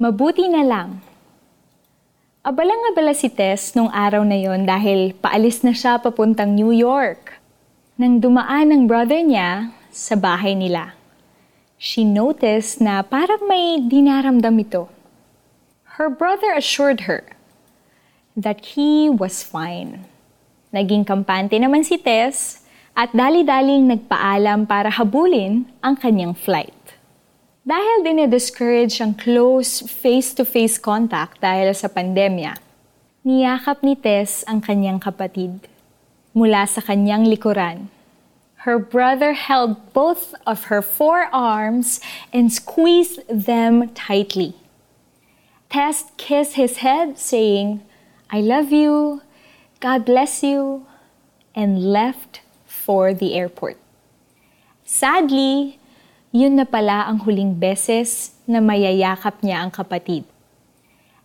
Mabuti na lang. Abalang-abala si Tess nung araw na yon dahil paalis na siya papuntang New York. Nang dumaan ng brother niya sa bahay nila. She noticed na parang may dinaramdam ito. Her brother assured her that he was fine. Naging kampante naman si Tess at dali-daling nagpaalam para habulin ang kanyang flight. Dahil dinidiscourage ang close face-to-face contact dahil sa pandemya, niyakap ni Tess ang kanyang kapatid mula sa kanyang likuran. Her brother held both of her forearms and squeezed them tightly. Tess kissed his head, saying, I love you, God bless you, and left for the airport. Sadly, yun na pala ang huling beses na mayayakap niya ang kapatid.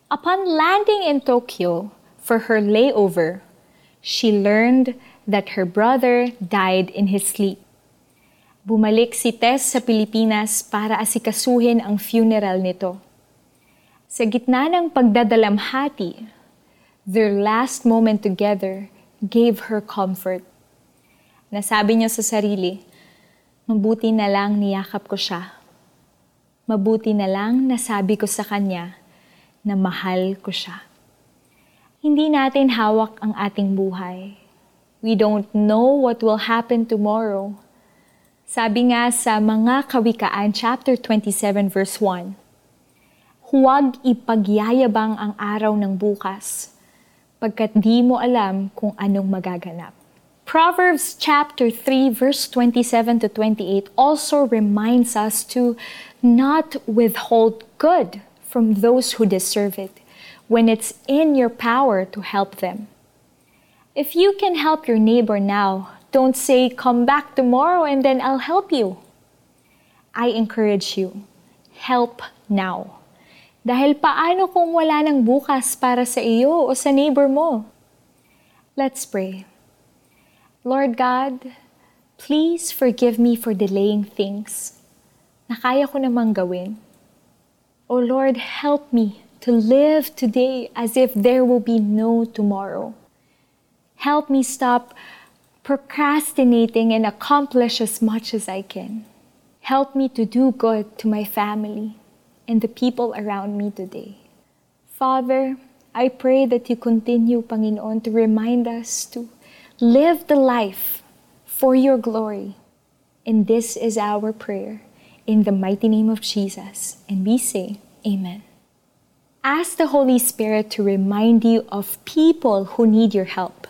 Upon landing in Tokyo for her layover, she learned that her brother died in his sleep. Bumalik si Tess sa Pilipinas para asikasuhin ang funeral nito. Sa gitna ng pagdadalamhati, their last moment together gave her comfort. Nasabi niya sa sarili, Mabuti na lang niyakap ko siya. Mabuti na lang nasabi ko sa kanya na mahal ko siya. Hindi natin hawak ang ating buhay. We don't know what will happen tomorrow. Sabi nga sa mga kawikaan chapter 27 verse 1, Huwag ipagyayabang ang araw ng bukas, pagkat di mo alam kung anong magaganap. Proverbs chapter 3 verse 27 to 28 also reminds us to not withhold good from those who deserve it when it's in your power to help them. If you can help your neighbor now, don't say, come back tomorrow and then I'll help you. I encourage you, help now. Dahil paano kung wala nang bukas para sa iyo o sa neighbor mo? Let's pray. Lord God, please forgive me for delaying things na kaya ko namang gawin. O Lord, help me to live today as if there will be no tomorrow. Help me stop procrastinating and accomplish as much as I can. Help me to do good to my family and the people around me today. Father, I pray that you continue, Panginoon, to remind us to Live the life for your glory. And this is our prayer in the mighty name of Jesus. And we say, Amen. Ask the Holy Spirit to remind you of people who need your help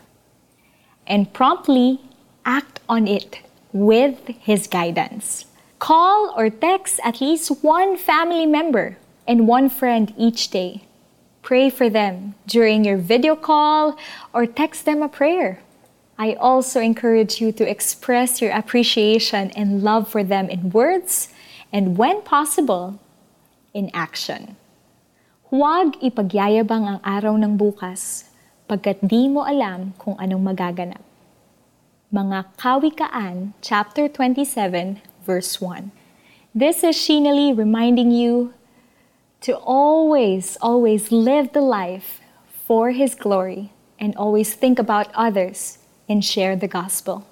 and promptly act on it with His guidance. Call or text at least one family member and one friend each day. Pray for them during your video call or text them a prayer. I also encourage you to express your appreciation and love for them in words and when possible, in action. Huwag ipagyayabang ang araw ng bukas pagkat di mo alam kung anong magaganap. Mga Kawikaan, chapter 27, verse 1. This is Shinali reminding you to always, always live the life for His glory and always think about others and share the gospel.